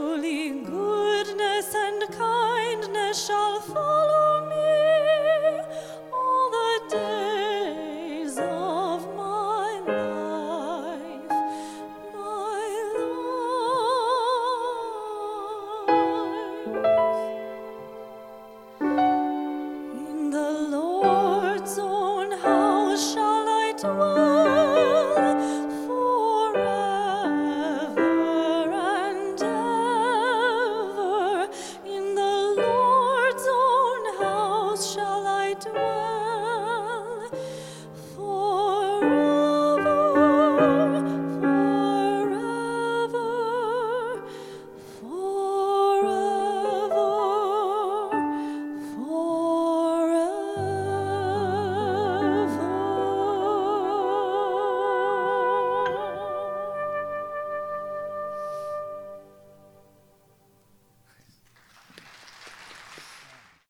surely goodness and kindness shall follow.